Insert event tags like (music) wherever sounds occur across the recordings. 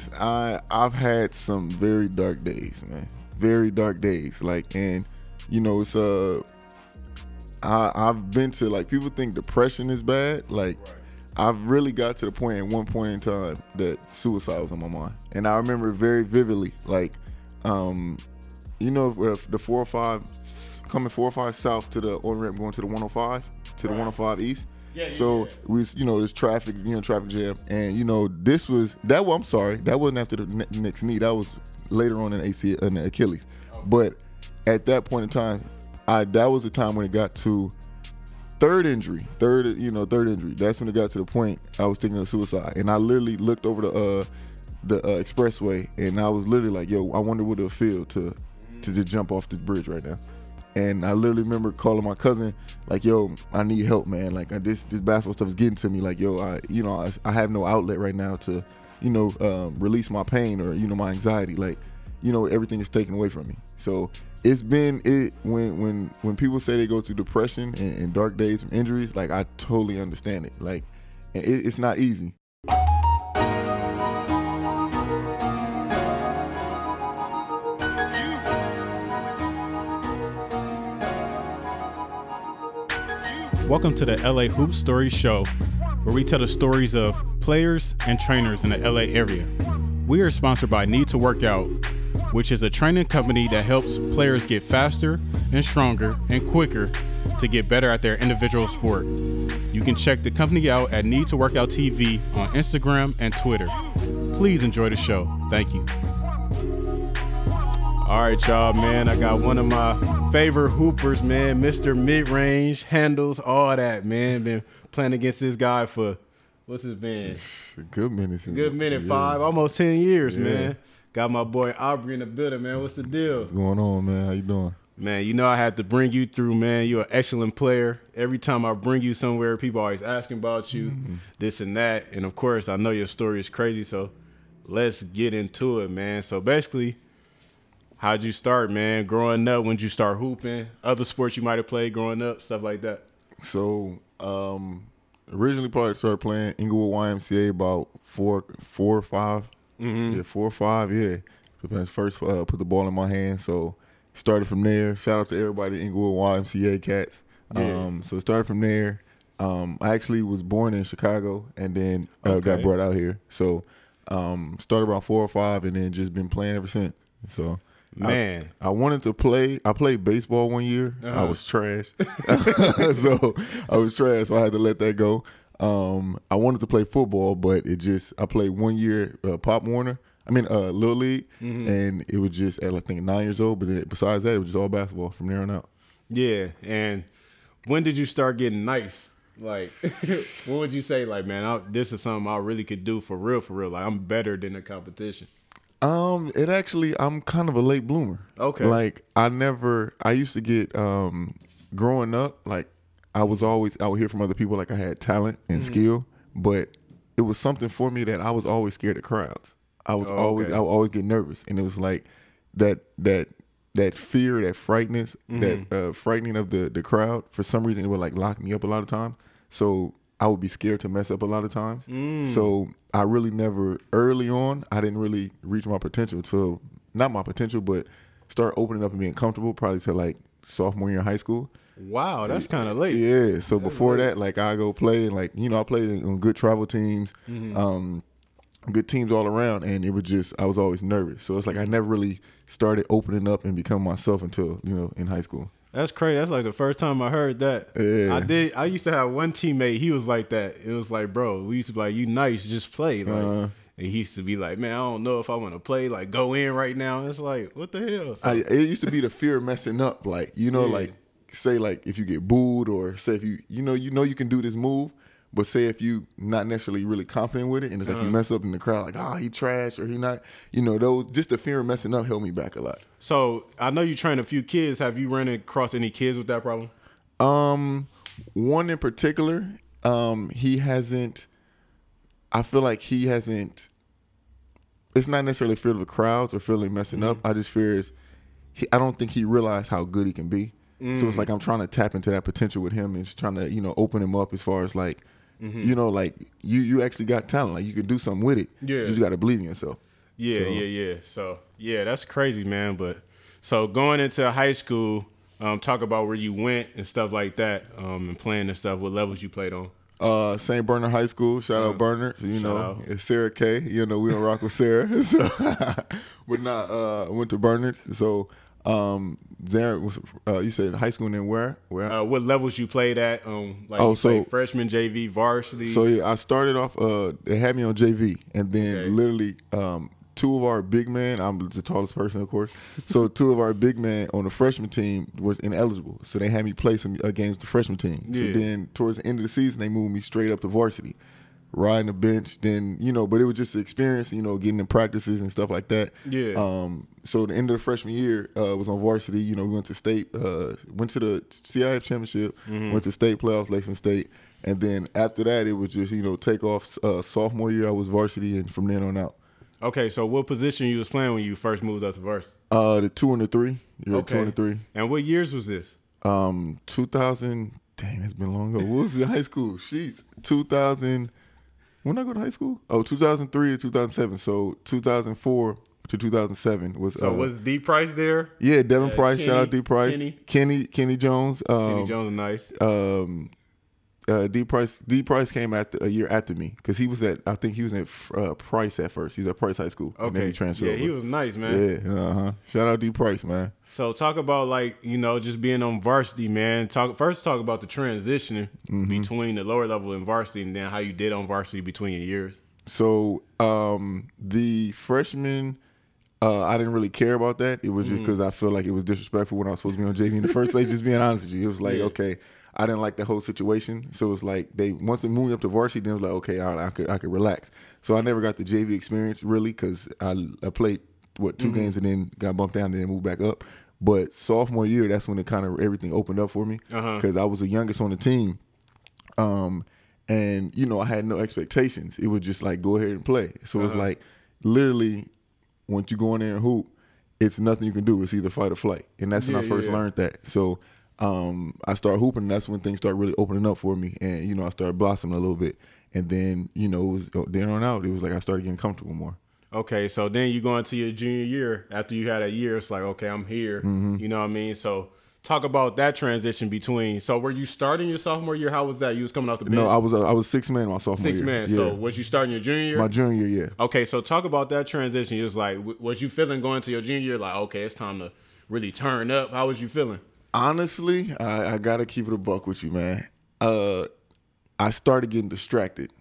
just I I've had some very dark days, man. Very dark days. Like and you know, it's uh I I've been to like people think depression is bad. Like I've really got to the point at one point in time that suicide was on my mind. And I remember very vividly, like um you know the four or five coming four or five south to the on ramp going to the 105 to the 105 east Yeah, so yeah. we, you know, there's traffic, you know, traffic jam, and you know, this was that. Well, I'm sorry, that wasn't after the ne- next knee. That was later on in AC in the Achilles. But at that point in time, I that was the time when it got to third injury, third, you know, third injury. That's when it got to the point I was thinking of suicide, and I literally looked over the uh the uh, expressway, and I was literally like, "Yo, I wonder what it'll feel to to just jump off this bridge right now." And I literally remember calling my cousin, like, "Yo, I need help, man. Like, this this basketball stuff is getting to me. Like, yo, I you know I, I have no outlet right now to, you know, um, release my pain or you know my anxiety. Like, you know, everything is taken away from me. So it's been it when when when people say they go through depression and, and dark days from injuries. Like, I totally understand it. Like, it, it's not easy. Welcome to the LA Hoop Story Show, where we tell the stories of players and trainers in the LA area. We are sponsored by Need to Work Out, which is a training company that helps players get faster and stronger and quicker to get better at their individual sport. You can check the company out at Need to Work Out TV on Instagram and Twitter. Please enjoy the show. Thank you. All right, y'all, man. I got one of my favorite hoopers, man. Mr. Mid Range, handles, all that, man. Been playing against this guy for what's his been? A good minute. since- Good minute, yeah. five, almost ten years, Yeah. man. Got my boy Aubrey in the building, man. What's the deal? What's going on, man? How you doing? Man, you know I had to bring you through, man. You're an excellent player. Every time I bring you somewhere, people always asking about you, mm-hmm. this and that. And of course, I know your story is crazy, so let's get into it, man. So basically, how'd you start, man? Growing up, when'd you start hooping? Other sports you might have played growing up, stuff like that. So, um, originally probably started playing Inglewood YMCA about four, four or 5 Yeah, four or five. Yeah, first uh, put the ball in my hand. So started from there. Shout out to everybody Inglewood YMCA cats. Yeah. Um, so it started from there. Um, I actually was born in Chicago and then uh, got brought out here. So um, started around four or five and then just been playing ever since. So. I- Man. I wanted to play. I played baseball one year. I Uh-huh. was trash, (laughs) so I was trash. So I had to let that go. Um, I wanted to play football, but it just I played one year uh, Pop Warner. I mean, uh, Little League, Mm-hmm. and it was just at I think nine years old. But then besides that, it was just all basketball from there on out. Yeah, and when did you start getting nice? Like, (laughs) when would you say, like, man, I, this is something I really could do for real, for real? Like, I'm better than the competition. Um, it actually I'm kind of a late bloomer. Okay. Like I never I used to get um growing up, like I was always I would hear from other people like I had talent and Mm-hmm. skill, but it was something for me that I was always scared of crowds. I was Oh, always okay. I would always get nervous. And it was like that that that fear, that frightness, Mm-hmm. that uh, frightening of the the crowd. For some reason, it would like lock me up a lot of time. So I would be scared to mess up a lot of times. Mm. So I really never early on. I didn't really reach my potential until not my potential, but start opening up and being comfortable. Probably to like sophomore year in high school. Wow, that's kind of late. Yeah. So before that, like I go play and like you know I played in, on good travel teams, Mm-hmm. um, good teams all around, and it was just I was always nervous. So it's like I never really started opening up and becoming myself until you know in high school. That's crazy. That's like the first time I heard that. Yeah. I did. I used to have one teammate. He was like that. It was like, bro, we used to be like, you nice, just play. Like, Uh-huh. and he used to be like, man, I don't know if I want to play. Like, go in right now. It's like, what the hell? So- I, it used to be the fear of messing up, like you know, Yeah. like say like if you get booed or say if you you know you know you can do this move, but say if you not necessarily really confident with it, and it's like Uh-huh. you mess up in the crowd, like oh he trash or he not, you know those just the fear of messing up held me back a lot. So I know you train a few kids. Have you run across any kids with that problem? Um, one in particular, um, he hasn't. I feel like he hasn't. It's not necessarily fear of the crowds or feeling messing up. I just fear is, he, I don't think he realized how good he can be. So it's like I'm trying to tap into that potential with him and trying to you know open him up as far as like You know, like you you actually got talent. Like you can do something with it. Yeah. You just got to believe in yourself. Yeah, So- yeah, yeah. So yeah, that's crazy, man. But so going into high school, um, talk about where you went and stuff like that, um, and playing and stuff. What levels you played on? Uh, St. Bernard High School. Shout out Bernard. You know, out. it's Serra K. You know, we don't rock with Serra. (laughs) So, (laughs) but not uh, went to Bernard. So, um, there was uh, you said high school and then where? Where? Uh, what levels you played at? Um, like Oh, so- freshman, JV, varsity. So yeah, I started off. Uh, they had me on JV, and then Okay. literally, um, two of our big men. I'm the tallest person, of course. So (laughs) two of our big men on the freshman team was ineligible, so they had me play some games the freshman team. So then, towards the end of the season, they moved me straight up to varsity, riding the bench. Then you know, but it was just an experience, you know, getting in practices and stuff like that. Yeah. Um. So the end of the freshman year uh, was on varsity. You know, we went to state, uh, went to the CIF championship, Mm-hmm. went to state playoffs, Lakeland State. And then after that, it was just you know take off. Uh, sophomore year, I was varsity, and from then on out, okay, so what position you was playing when you first moved up to varsity? uh, the two and the three, you're Okay. two and the three. And what years was this? Um, 2000. Dang, it's been long ago. What was the high school? Sheets. 2000. When I go to high school? Oh, 2003 to 2007. So 2004 to 2007 was. So uh, was D Price there? yeah, Devin uh, Price. shout out D Price. Kenny? Kenny Kenny Jones. Um, Kenny Jones, is nice. um uh D Price D Price came at a year after me because he was at I think he was at uh, Price at first. He was at Price High School. And then Okay, he transferred yeah, over. he was nice, man. Yeah, uh huh. Shout out D Price, man. So talk about like you know just being on varsity, man. Talk first talk about the transition Mm-hmm. between the lower level and varsity, and then how you did on varsity between your years. So um the freshman. Uh, I didn't really care about that. It was just because I feel like it was disrespectful when I was supposed to be on JV in the first place. Just being honest with you, it was like Yeah. okay, I didn't like the whole situation. So it was like they once they moved up to varsity, then it was like okay, all right, I could I could relax. So I never got the JV experience really because I I played what 2 games and then got bumped down and then moved back up. But sophomore year, that's when it kind of everything opened up for me Uh-huh. because I was the youngest on the team. Um, and you know, I had no expectations. It was just like go ahead and play. So it's Uh-huh. like literally once you go in there and hoop, it's nothing you can do. It's either fight or flight. And that's when I first yeah, yeah. learned that. So um, I started hooping, and that's when things started really opening up for me. And you know, I started blossoming a little bit. And then you know, it was then on out, it was like I started getting comfortable more. Okay, so then you go into your junior year. After you had a year, it's like okay, I'm here. Mm-hmm. You know what I mean? So talk about that transition between. So were you starting your sophomore year? How was that? You was coming off the bench. No, I was uh, I was six man my sophomore six year. man. Yeah. So was you starting your junior year? my junior year. Okay, so talk about that transition. It was like, was you feeling going to your junior year? Like, okay, it's time to really turn up. How was you feeling? Honestly, I, I gotta keep it a buck with you, man. Uh, I started getting distracted,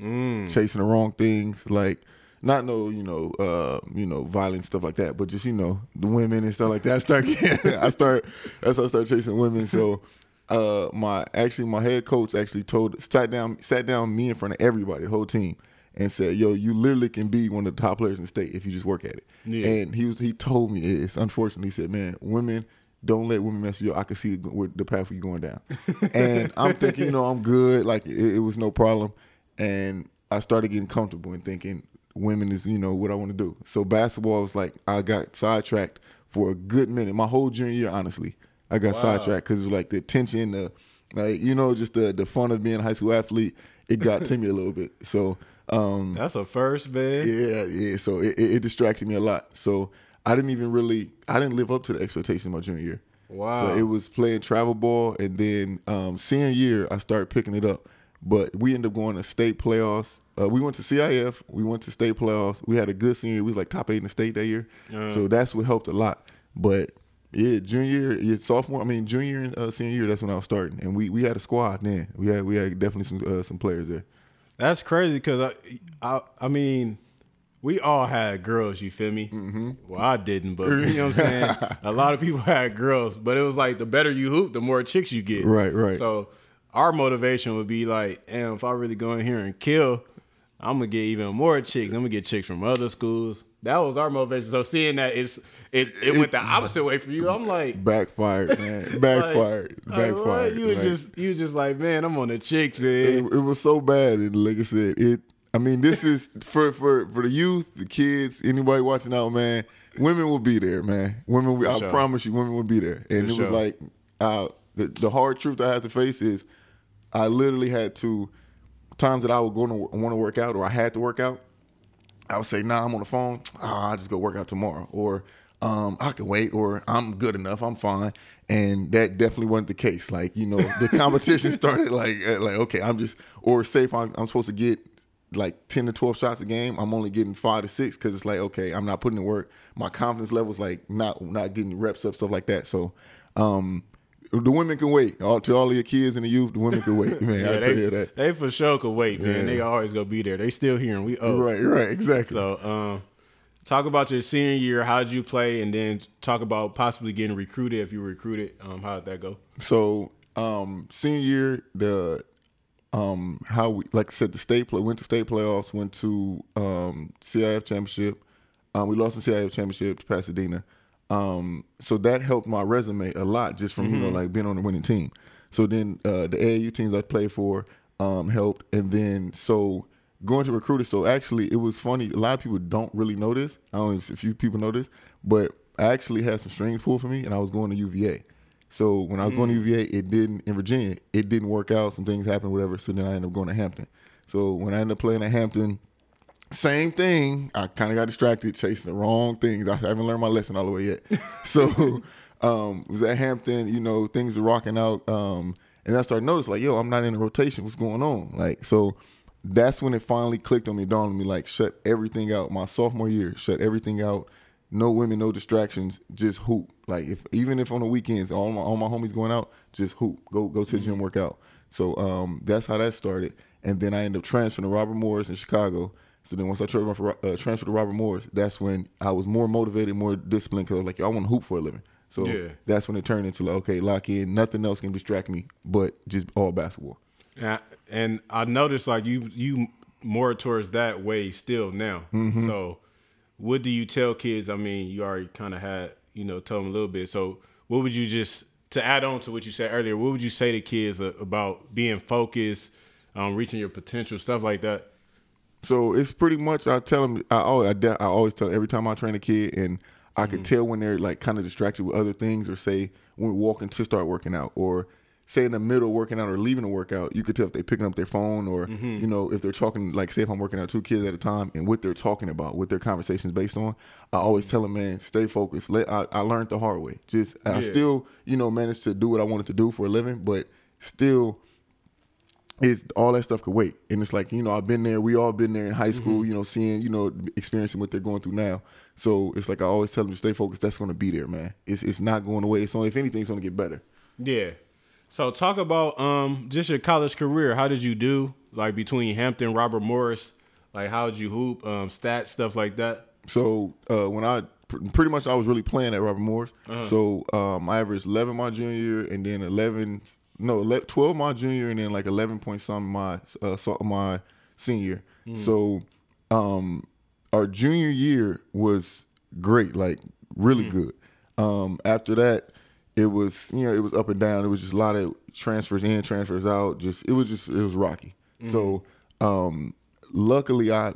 Mm. chasing the wrong things, like not no, you know, uh, you know, violent stuff like that, but just you know, the women and stuff like that. I start (laughs) getting, I start, that's how I started chasing women. So, uh, my actually my head coach actually told, sat down, sat down me in front of everybody, the whole team. And said, "Yo, you literally can be one of the top players in the state if you just work at it." Yeah. And he was, he told me it's unfortunately He said, "Man, women don't let women mess you up. I can see the path you're going down. (laughs) and I'm thinking, you know, I'm good. Like it, it was no problem. And I started getting comfortable and thinking women is, you know, what I want to do. So basketball was like I got sidetracked for a good minute. My whole junior year, honestly, I got Wow. sidetracked because it was like the attention, the like, you know, just the the fun of being a high school athlete. It got to me a little bit. So um, That's a first, man. yeah, yeah. So it, it, it distracted me a lot. So I didn't even really, I didn't live up to the expectation my junior year. Wow. So it was playing travel ball, and then um, senior year I started picking it up. But we ended up going to state playoffs. Uh, we went to CIF. We went to state playoffs. We had a good senior. year. We was like top eight in the state that year. Uh. So that's what helped a lot. But yeah, junior year, yeah, sophomore. I mean, junior and uh, senior year. That's when I was starting, and we we had a squad then. We had we had definitely some uh, some players there. That's crazy because I, I, I mean, we all had girls. You feel me? Mm-hmm. Well, I didn't, but you know what I'm (laughs) saying. a lot of people had girls, but it was like the better you hoop, the more chicks you get. Right, right. So our motivation would be like, damn, if I really go in here and kill, I'm gonna get even more chicks. I'm gonna get chicks from other schools. That was our motivation. So seeing that it's it it went the opposite way for you, I'm like. Backfired, man. (laughs) like- Backfired. like. Backfired. You was Like, just you was just like, man, I'm on the chicks, it, man. it was so bad, and like I said, it. I mean, this is for for for the youth, the kids, anybody watching out, man. Women will be there, man. Women, will, I sure. promise you, women will be there. And For it sure. was like, uh, the the hard truth I had to face is, I literally had to times that I would go to want to work out or I had to work out, I would say, "Nah, I'm on the phone. Ah, I'll just go work out tomorrow." Or um, I can wait, or I'm good enough, I'm fine. And that definitely wasn't the case. Like, you know, the (laughs) competition started like, like okay, I'm just, or if I'm, I'm supposed to get like 10 to 12 shots a game, I'm only getting five to six because it's like, okay, I'm not putting in work. My confidence level's like not not getting reps up, stuff like that. So, um, the women can wait. All to all of your kids and the youth, the women can wait, (laughs) man. yeah, I tell you that. They for sure can wait, man. Yeah. They always gonna be there. They still here and we owe. Right, right, exactly. So, um, talk about your senior year. How did you play, and then talk about possibly getting recruited if you were recruited. Um, how did that go? So, um, senior year, the um, how we like I said, the state play went to state playoffs, went to um, CIF championship. Um, we lost the CIF championship to Pasadena. Um, so that helped my resume a lot just from mm-hmm. you know mm-hmm. like being on the winning team. So then uh, the AAU teams I played for um, helped, and then so going to recruiters. So actually, it was funny. A lot of people don't really know this. I don't know if a few people know this, but I actually had some strings pulled for me, and I was going to UVA. So when I was mm. going to mm. UVA, it didn't in Virginia. It didn't work out. Some things happened, whatever. So then I ended up going to Hampton. So when I ended up playing at Hampton, same thing. I kind of got distracted chasing the wrong things. I haven't learned my lesson all the way yet. (laughs) so um, was at Hampton. You know, things are rocking out. Um, and I started notice like, yo, I'm not in the rotation. What's going on? Like, so that's when it finally clicked on me, dawned on me, like shut everything out. My sophomore year, shut everything out. No women, no distractions, just hoop. Like if even if on the weekends, all my all my homies going out, just hoop. Go go to the gym, mm-hmm. work out. So um, that's how that started. And then I ended up transferring to Robert Morris in Chicago. So then once I transferred, uh, transferred to Robert Morris, that's when I was more motivated, more disciplined because I was like, I want to hoop for a living. So yeah. that's when it turned into like, okay, lock in. Nothing else can distract me but just all basketball. Yeah, and I noticed like you you more towards that way still now. Mm-hmm. So what do you tell kids? I mean, you already kind of had you know told them a little bit. So what would you just to add on to what you said earlier? What would you say to kids about being focused, um, reaching your potential, stuff like that? So it's pretty much I tell them I always I, I always tell every time I train a kid and I mm-hmm. could tell when they're like kind of distracted with other things or say when we're walking to start working out or say in the middle working out or leaving a workout, you could tell if they're picking up their phone or mm-hmm. you know if they're talking. Like say if I'm working out two kids at a time and what they're talking about, what their conversations based on. I always tell them, man, stay focused. Let I, I learned the hard way. Just yeah. I still you know managed to do what I wanted to do for a living, but still. It's all that stuff could wait, and it's like you know I've been there. We all been there in high school, mm-hmm. you know, seeing you know experiencing what they're going through now. So it's like I always tell them to stay focused. That's going to be there, man. It's it's not going away. It's only if anything, it's going to get better. Yeah, so talk about um just your college career. How did you do? Like between Hampton, Robert Morris, like how did you hoop, um, stats, stuff like that? So uh, when I pretty much I was really playing at Robert Morris. Uh-huh. So um, I averaged 11 my junior year, and then 11, no, 12 my junior, and then like 11 point something my uh, my senior. Mm. So um, our junior year was great, like really mm. good. Um, after that, it was you know it was up and down. It was just a lot of transfers in, transfers out. Just it was just it was rocky. Mm-hmm. So um, luckily, I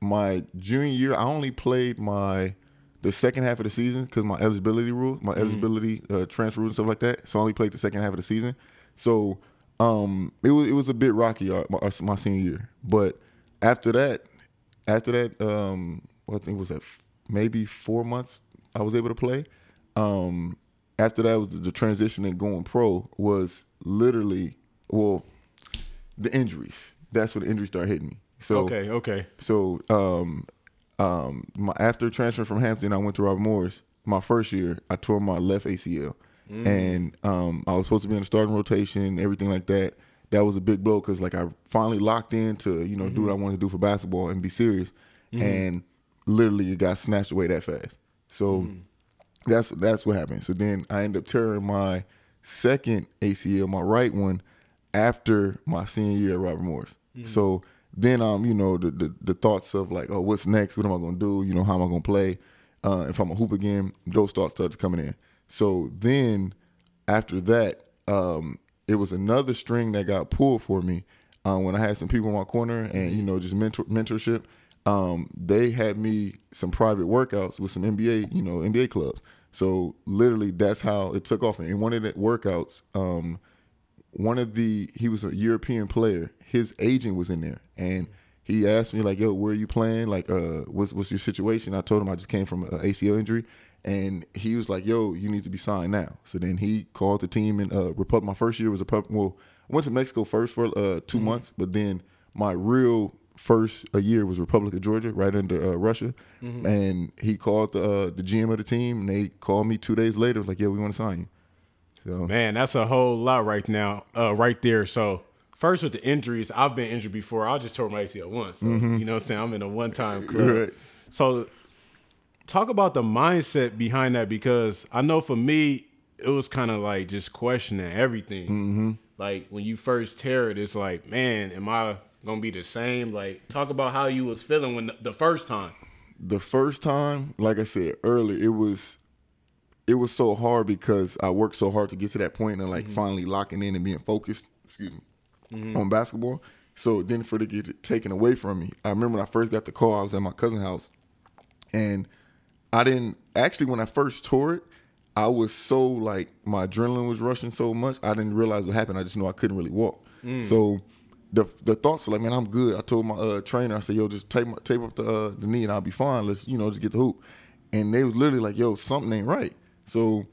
my junior year I only played my the second half of the season because my eligibility rules, my mm-hmm. eligibility uh, transfer rules and stuff like that. So I only played the second half of the season. So um, it was it was a bit rocky uh, my, uh, my, senior year. But after that, after that, um, I think it was that maybe four months I was able to play. Um, after that was the transition and going pro was literally well the injuries. That's when the injuries started hitting me. So okay, okay. So um, um, my after transferring from Hampton, I went to Robert Morris. My first year, I tore my left ACL, mm. and um, I was supposed to be in the starting rotation, everything like that. That was a big blow because like I finally locked in to you know mm-hmm. do what I wanted to do for basketball and be serious, mm-hmm. and literally it got snatched away that fast. So. Mm that's that's what happened. So then I end up tearing my second ACL, my right one, after my senior year at Robert Morris. Mm-hmm. So then um, you know, the, the, the thoughts of like, oh, what's next? What am I gonna do? You know, how am I gonna play? Uh, if I'm a hoop again, those thoughts started coming in. So then after that, um, it was another string that got pulled for me uh, when I had some people in my corner and you know just mentor mentorship um, they had me some private workouts with some NBA, you know, NBA clubs. So literally, that's how it took off. And one of the workouts, um, one of the he was a European player. His agent was in there, and he asked me like, "Yo, where are you playing? Like, uh, what's what's your situation?" I told him I just came from an ACL injury, and he was like, "Yo, you need to be signed now." So then he called the team and uh, Republic. My first year was a Republic. Well, I went to Mexico first for uh, 2 months, but then my real first a year was Republic of Georgia, right under uh, Russia, and he called the uh, the GM of the team, and they called me two days later, like, "Yeah, we want to sign you." So Man, that's a whole lot right now, uh, right there. So first with the injuries, I've been injured before. I just tore my ACL once. So, You know what I'm saying? I'm in a one time (laughs) club. Mm-hmm. Right. So talk about the mindset behind that because I know for me, it was kind of like just questioning everything. Mm-hmm. Like when you first tear it, it's like, man, am I gonna be the same? Like talk about how you was feeling when the, the first time. the first time, like I said earlier, it was it was so hard because I worked so hard to get to that point and like mm-hmm. finally locking in and being focused, excuse me, mm-hmm. on basketball. So then for it to get taken away from me, I remember when I first got the call, I was at my cousin's house, and I didn't actually when I first tore it, I was so like my adrenaline was rushing so much, I didn't realize what happened. I just knew I couldn't really walk. Mm. So the the thoughts like, man, I'm good. I told my uh, trainer, I said, yo, just tape my, tape up the uh, the knee and I'll be fine. Let's you know just get the hoop. And they was literally like, yo, something ain't right. So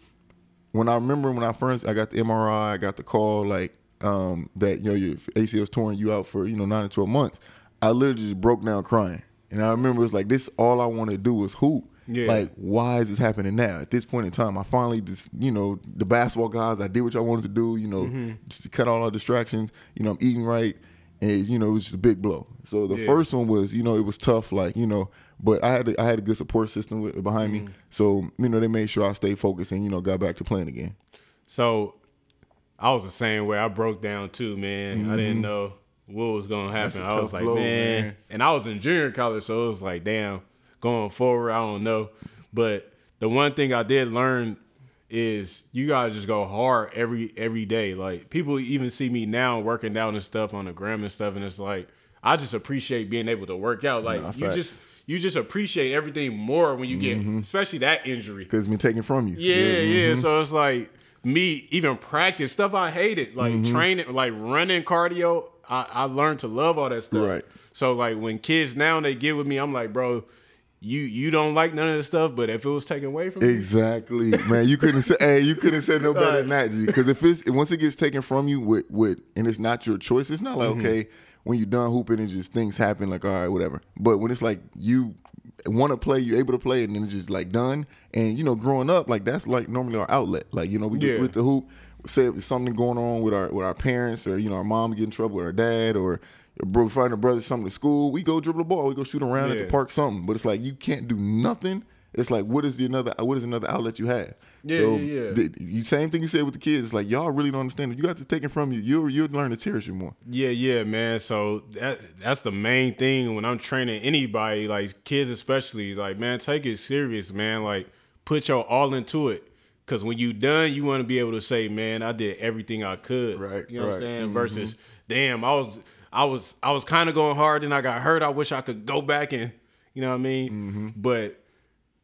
when I remember when I first I got the MRI, I got the call like um, that you know your ACL's torn you out for you know nine to twelve months. I literally just broke down crying, and I remember it was like this. All I want to do is hoop. Yeah. Like why is this happening now? At this point in time, I finally just you know the basketball guys. I did what I wanted to do. You know, Mm-hmm. to cut all our distractions. You know, I'm eating right, and you know it was just a big blow. So the Yeah. first one was you know it was tough. Like you know. But I had a, I had a good support system with, behind Mm-hmm. me, so you know they made sure I stayed focused and you know got back to playing again. So I was the same way. I broke down too, man. I didn't know what was happen. Mm-hmm. That's a I was like, blow, man. man. And I was in junior college, so it was like, damn, going forward, I don't know. But the one thing I did learn is you gotta just go hard every every day. Like people even see me now working out and stuff on the gram and stuff, and it's like I just appreciate being able to work out. Like Nah, you. Mm-hmm. just you just appreciate everything more when you get, especially that injury. because it's been taken from you. Yeah, yeah. So it's like me even practice stuff I hated, like Mm-hmm. training, like running cardio. I, I learned to love all that stuff. Right. So like when kids now they get with me, I'm like, bro, you you don't like none of this stuff, but if it was taken away from you, Exactly, man. You couldn't say, hey, you couldn't say no better than that. Because if it's once it gets taken from you with with and it's not your choice, it's not like Mm-hmm. okay when you're done hooping and just things happen, like all right, whatever. But when it's like you want to play, you're able to play, and then it's just like done. And you know, growing up, like that's like normally our outlet. Like you know, we Yeah. with the hoop. Say something going on with our with our parents, or you know, our mom get in trouble with our dad, or bro fighting a brother something to school, we go dribble the ball, we go shoot around at the park, something. But it's like you can't do nothing. It's like what is the another what is another outlet you have? Yeah, so yeah, yeah. The, you same thing you said with the kids. It's like y'all really don't understand. If you got to take it from you, you'll you'll learn to cherish it more. Yeah, yeah, man. So that that's the main thing when I'm training anybody, like kids especially, like man, take it serious, man. Like put your all into it. Cause when you done, you want to be able to say, man, I did everything I could. Right, You know what I'm right. saying? Mhm. Versus, damn, I was I was I was kind of going hard and I got hurt. I wish I could go back and you know what I mean? Mm-hmm. But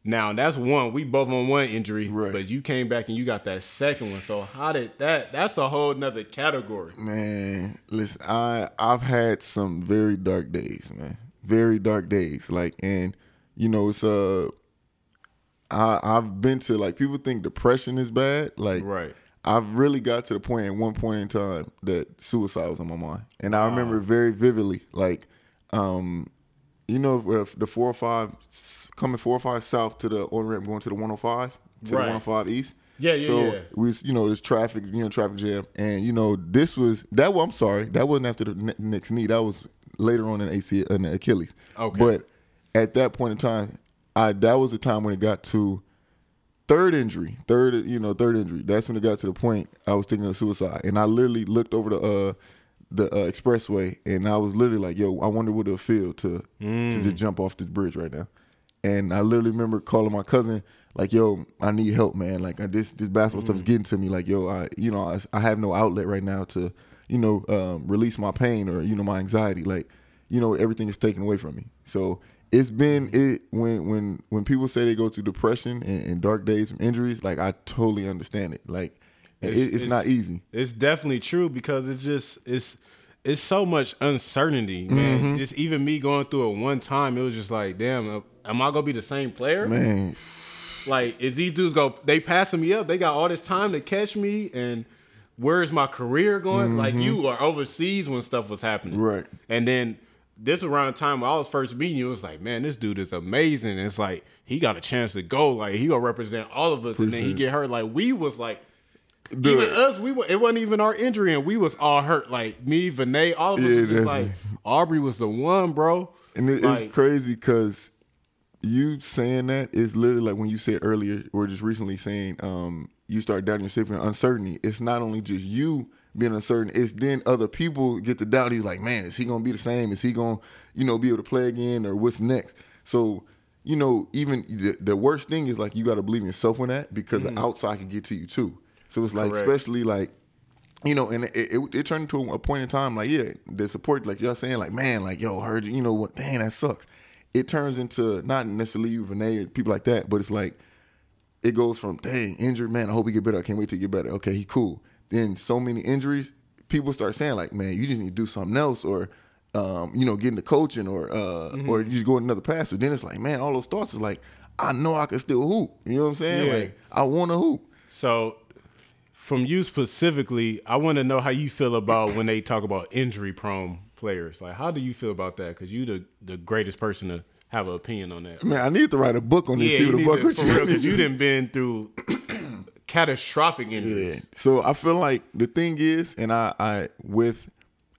now that's one. We both on one injury, Right. but you came back and you got that second one. So how did that? That's a whole nother category. Man, listen, I I've had some very dark days, man. Very dark days. Like, and you know, it's uh, I I've been to like people think depression is bad. Like, Right. I've really got to the point at one point in time that suicide was on my mind, and I remember very vividly. Like, um, you know, the four or five coming four or five south to the on ramp going to the one hundred five to Right. the one hundred five east. Yeah, yeah, so yeah. we, was, you know, there's traffic, you know, traffic jam, and you know, this was that. Well, I'm sorry, that wasn't after the ne- next knee. That was later on in AC in the Achilles. Okay. but at that point in time, I that was the time when it got to third injury, third, you know, third injury. That's when it got to the point I was thinking of suicide, and I literally looked over the uh, the uh, expressway, and I was literally like, "Yo, I wonder what it'll feel to to just jump off this bridge right now." And I literally remember calling my cousin, like, "Yo, I need help, man. Like, this this basketball stuff is getting to me. Like, yo, I you know, I, I have no outlet right now to, you know, um, release my pain or you know my anxiety. Like, you know, everything is taken away from me. So it's been it when when when people say they go through depression and, and dark days from injuries, like I totally understand it. Like It- it's, not easy. It's definitely true because it's just it's it's so much uncertainty, man. Mm-hmm. Just even me going through it one time, it was just like, damn, am I gonna be the same player? Man, Like, is these dudes go? They passing me up. They got all this time to catch me, and where's my career going? Like, you are overseas when stuff was happening, Mm-hmm. Right. And then this around the time when I was first meeting you, it was like, man, this dude is amazing. And it's like he got a chance to go. Like he gonna represent all of us, and then he get hurt. Like we was like. Even Dude. us, we were, it wasn't even our injury, and we was all hurt. Like me, Vinay, all of us Yeah, was just like Aubrey was the one, bro. And it, Like- it's crazy because you saying that is literally like when you said earlier, or just recently saying, um, you start doubting yourself and uncertainty. It's not only just you being uncertain, it's then other people get to doubt. He's like, man, is he gonna be the same? Is he gonna, you know, be able to play again, or what's next? So, you know, even the, the worst thing is like you got to believe in yourself on that because the mm. outside can get to you too. So it's like, Correct. especially like you know, and it, it, it turned into a point in time like, yeah, the support, like y'all saying, like, man, like, yo, heard you, you know what, dang, that sucks. It turns into not necessarily you, Renee, or people like that, but it's like, it goes from, dang, injured, man, I hope he get better. I can't wait to get better. Okay, he cool. Then so many injuries, people start saying, like, man, you just need to do something else, or, um, you know, get into coaching, or, uh, or you just go another path. So then it's like, man, all those thoughts is like, I know I can still hoop. You know what I'm saying? Yeah. Like, I want to hoop. So, from you specifically, I want to know how you feel about when they talk about injury prone players. Like, how do you feel about that? Because you the the greatest person to have an opinion on that. Man, I need to write a book on this. Yeah, you need to, for real, because you didn't been through catastrophic injuries. Yeah. So I feel like the thing is, and I, I with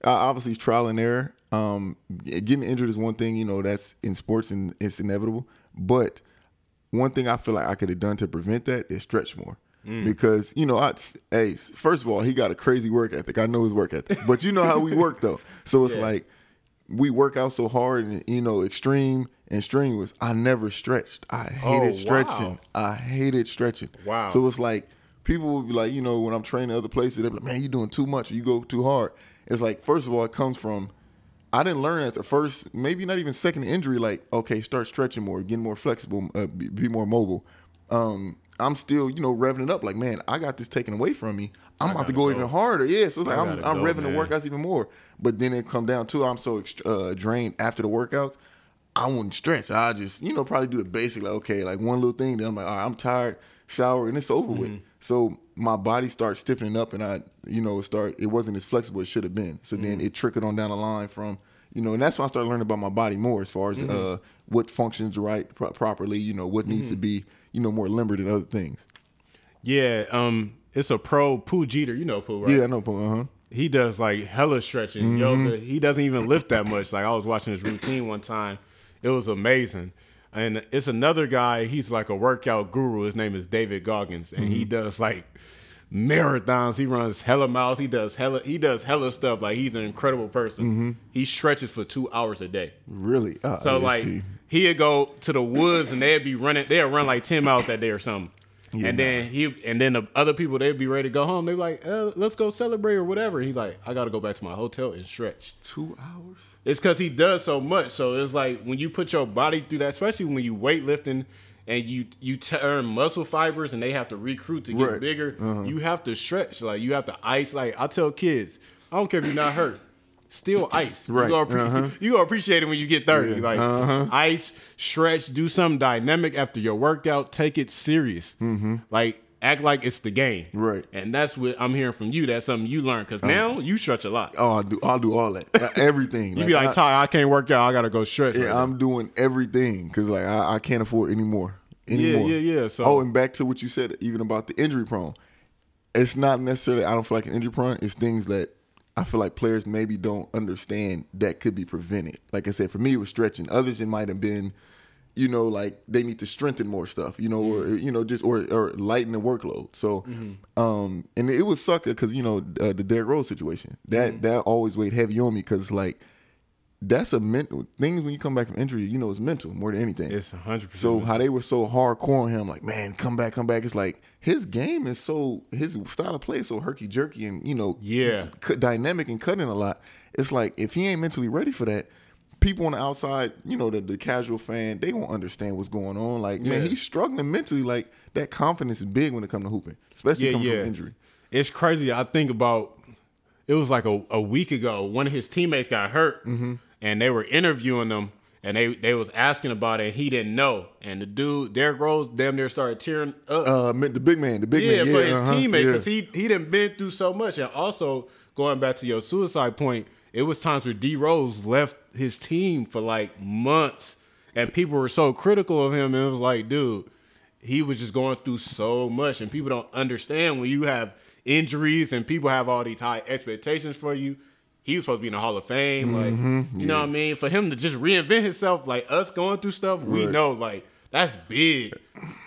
uh, obviously trial and error. Um, getting injured is one thing, you know, that's in sports and it's inevitable. But one thing I feel like I could have done to prevent that is stretch more. Because you know, I hey, first of all, he got a crazy work ethic. I know his work ethic, but you know how we work though. So it's Yeah. like we work out so hard and you know extreme and strenuous. I never stretched. I hated Oh, stretching. wow. I hated stretching. Wow. So it's like people will be like, you know, when I'm training other places, they're like, man, you're doing too much or you go too hard. It's like, first of all, it comes from I didn't learn at the first, maybe not even second injury, like, okay, start stretching more, getting more flexible, uh, be, be more mobile. Um, I'm still, you know, revving it up like, man, I got this taken away from me. I'm about to go, go. even harder. Yeah, so it's like I I'm, I'm go, revving man. the workouts even more. But then it come down to I'm so uh, drained after the workouts. I wouldn't stretch. I just, you know, probably do the basic, like, okay, like one little thing. Then I'm like, all right, I'm tired, shower, and it's over with. Mm-hmm. So my body starts stiffening up, and I, you know, start. It wasn't as flexible as it should have been. So then Mm-hmm. it trickled on down the line from, you know, and that's when I started learning about my body more as far as Mm-hmm. uh, what functions right pro- properly. You know, what needs to be, you know, more limber than other things. Yeah, um, it's a pro Pooh Jeter. You know Pooh, right? Yeah, I know. Uh huh. he does like hella stretching, Mm-hmm. yoga. He doesn't even lift that much. Like I was watching his routine one time, it was amazing. And it's another guy. He's like a workout guru. His name is David Goggins, and Mm-hmm. he does like marathons. He runs hella miles. He does hella. He does hella stuff. Like he's an incredible person. Mm-hmm. He stretches for two hours a day. Really? Uh, So like see. he'd go to the woods and they'd be running. They'd run like ten miles that day or something. and then he and then the other people they'd be ready to go home. They'd be like, uh, "Let's go celebrate or whatever." He's like, "I got to go back to my hotel and stretch." two hours. It's because he does so much. So it's like when you put your body through that, especially when you weightlifting and you you turn muscle fibers and they have to recruit to get Right. bigger. You have to stretch. Like you have to ice. Like I tell kids, I don't care if you're not hurt. Still ice. Right. You gonna, Uh-huh. (laughs) you gonna appreciate it when you get 30. Yeah. Like Uh-huh. ice, stretch, do something dynamic after your workout. Take it serious. Like act like it's the game. Right. And that's what I'm hearing from you. That's something you learned. Cause now you stretch a lot. Oh, I'll do. I'll do all that. Uh, (laughs) Everything. You be like, I- Ty, I can't work out. I gotta go stretch. Yeah, right I'm doing everything because like I, I can't afford anymore. Anymore. yeah, yeah. So- oh, and back to what you said, even about the injury prone. It's not necessarily I don't feel like an injury prone. It's things that I feel like players maybe don't understand that could be prevented. Like I said, for me it was stretching. Others it might have been, you know, like they need to strengthen more stuff, you know, or you know, just or or lighten the workload. So, um, and it was suck because you know uh, the Derrick Rose situation that that always weighed heavy on me because like that's a mental things when you come back from injury, you know, it's mental more than anything. It's hundred percent. so how they were so hardcore on him, like man, come back, come back. It's like his game is so his style of play is so herky jerky and you know Yeah. dynamic and cutting a lot. It's like if he ain't mentally ready for that, people on the outside, you know, the, the casual fan, they won't understand what's going on. Like man, he's struggling mentally. Like that confidence is big when it comes to hooping, especially yeah, coming yeah. from injury. it's crazy. I think about it was like a, a week ago. One of his teammates got hurt, Mm-hmm. and they were interviewing him, and they they was asking about it. and He didn't know, and the dude Derrick Rose damn near started tearing up. Uh, the big man, the big yeah, man. for his uh-huh, teammate yeah. because he he didn't been through so much, and also going back to your suicide point, it was times where D Rose left his team for like months, and people were so critical of him. And it was like, dude, he was just going through so much, and people don't understand when you have injuries and people have all these high expectations for you. He was supposed to be in the Hall of Fame, Mm-hmm. like you know what I mean. For him to just reinvent himself, like us going through stuff, we know like that's big.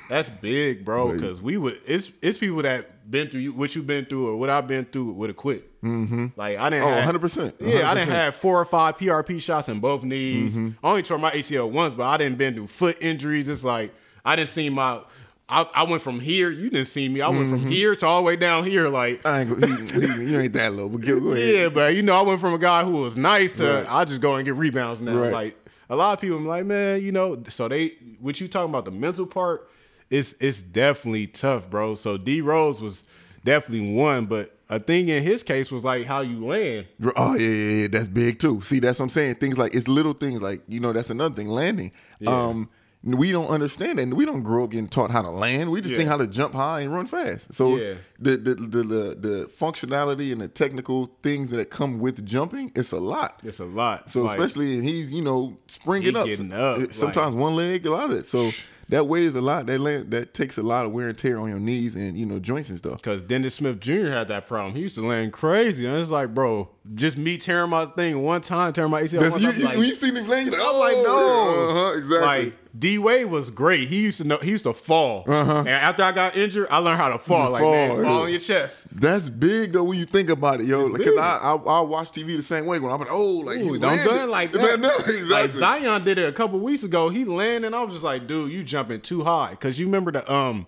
That's big, bro. Right. Because we would it's it's people that been through you, what you've been through or what I've been through would have quit. Mm-hmm. Like I didn't. Oh, 100%, Yeah, I didn't have four or five PRP shots in both knees. Mm-hmm. I only tore my ACL once, but I didn't been through foot injuries. It's like I didn't see my. I, I went from here. You didn't see me. I went Mm-hmm. from here to all the way down here. Like I ain't go, he, he, you ain't that low, but go, go ahead. yeah, but you know, I went from a guy who was nice to Right. I just go and get rebounds now. Right. Like a lot of people, I'm like, man, you know, so they what you talking about the mental part? It's it's definitely tough, bro. So D Rose was definitely one, but a thing in his case was like how you land. Oh yeah, yeah, yeah, that's big too. See, that's what I'm saying. Things like it's little things like you know that's another thing. Landing. Um, we don't understand and we don't grow up getting taught how to land. We just Yeah. think how to jump high and run fast. So Yeah. the, the, the the the functionality and the technical things that come with jumping, it's a lot. It's a lot. So Like, especially and he's you know springing He up. up, Sometimes one leg, a lot of it. So that weighs a lot. That land, that takes a lot of wear and tear on your knees and you know joints and stuff. Because Dennis Smith Jr. had that problem. He used to land crazy. And it's like, bro, just me tearing my thing one time, tearing my ACL That's, one you, time, you, like, when you see him playing, you're like, I'm oh, like, no. yeah, uh-huh, exactly. Like D Wade was great. He used to know. He used to fall. Uh-huh. And after I got injured, I learned how to fall. Like fall, man, fall on your chest. That's big though when you think about it, yo. Because. I, I I watch TV the same way when I'm like, oh, like Ooh, you don't landed. do it like (laughs) that. No, Like exactly. Zion did it a couple weeks ago. He landed, I was just like, dude, you jumping too high. Because you remember the um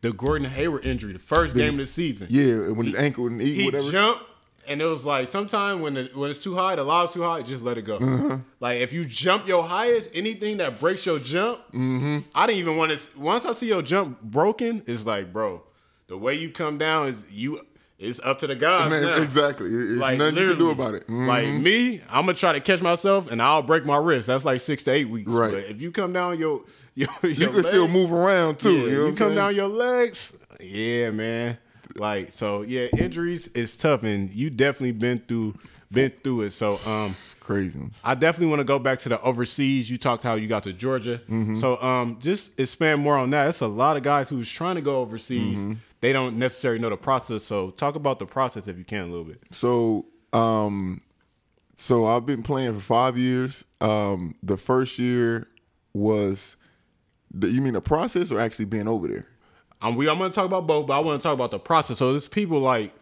the Gordon Hayward injury, the first game of the season. yeah, when his ankle and eat he whatever. jumped, and it was like sometimes when the, when it's too high, the lob's too high, just let it go. Uh-huh. Like if you jump your highest, anything that breaks your jump, Mm-hmm. I didn't even want to. Once I see your jump broken, it's like, bro, the way you come down is you. It's up to the guys Man, now. exactly. There's Like nothing you can do about it. Mhm. Like me, I'm gonna try to catch myself, and I'll break my wrist. That's like six to eight weeks. Right. But if you come down your, your, (laughs) your you can still move around too. yeah, you know you come saying? down your legs. Yeah, man. Like so, yeah. Injuries is tough, and you definitely been through been through it. So, um, Crazy. I definitely want to go back to the overseas. You talked how you got to Georgia. Mm-hmm. So, um, just expand more on that. It's a lot of guys who's trying to go overseas. Mm-hmm. They don't necessarily know the process. So, talk about the process if you can a little bit. So, um, so I've been playing for five years. Um, the first year was, the, you mean the process or actually being over there? Um, we I'm gonna talk about both, but I want to talk about the process. So, there's people like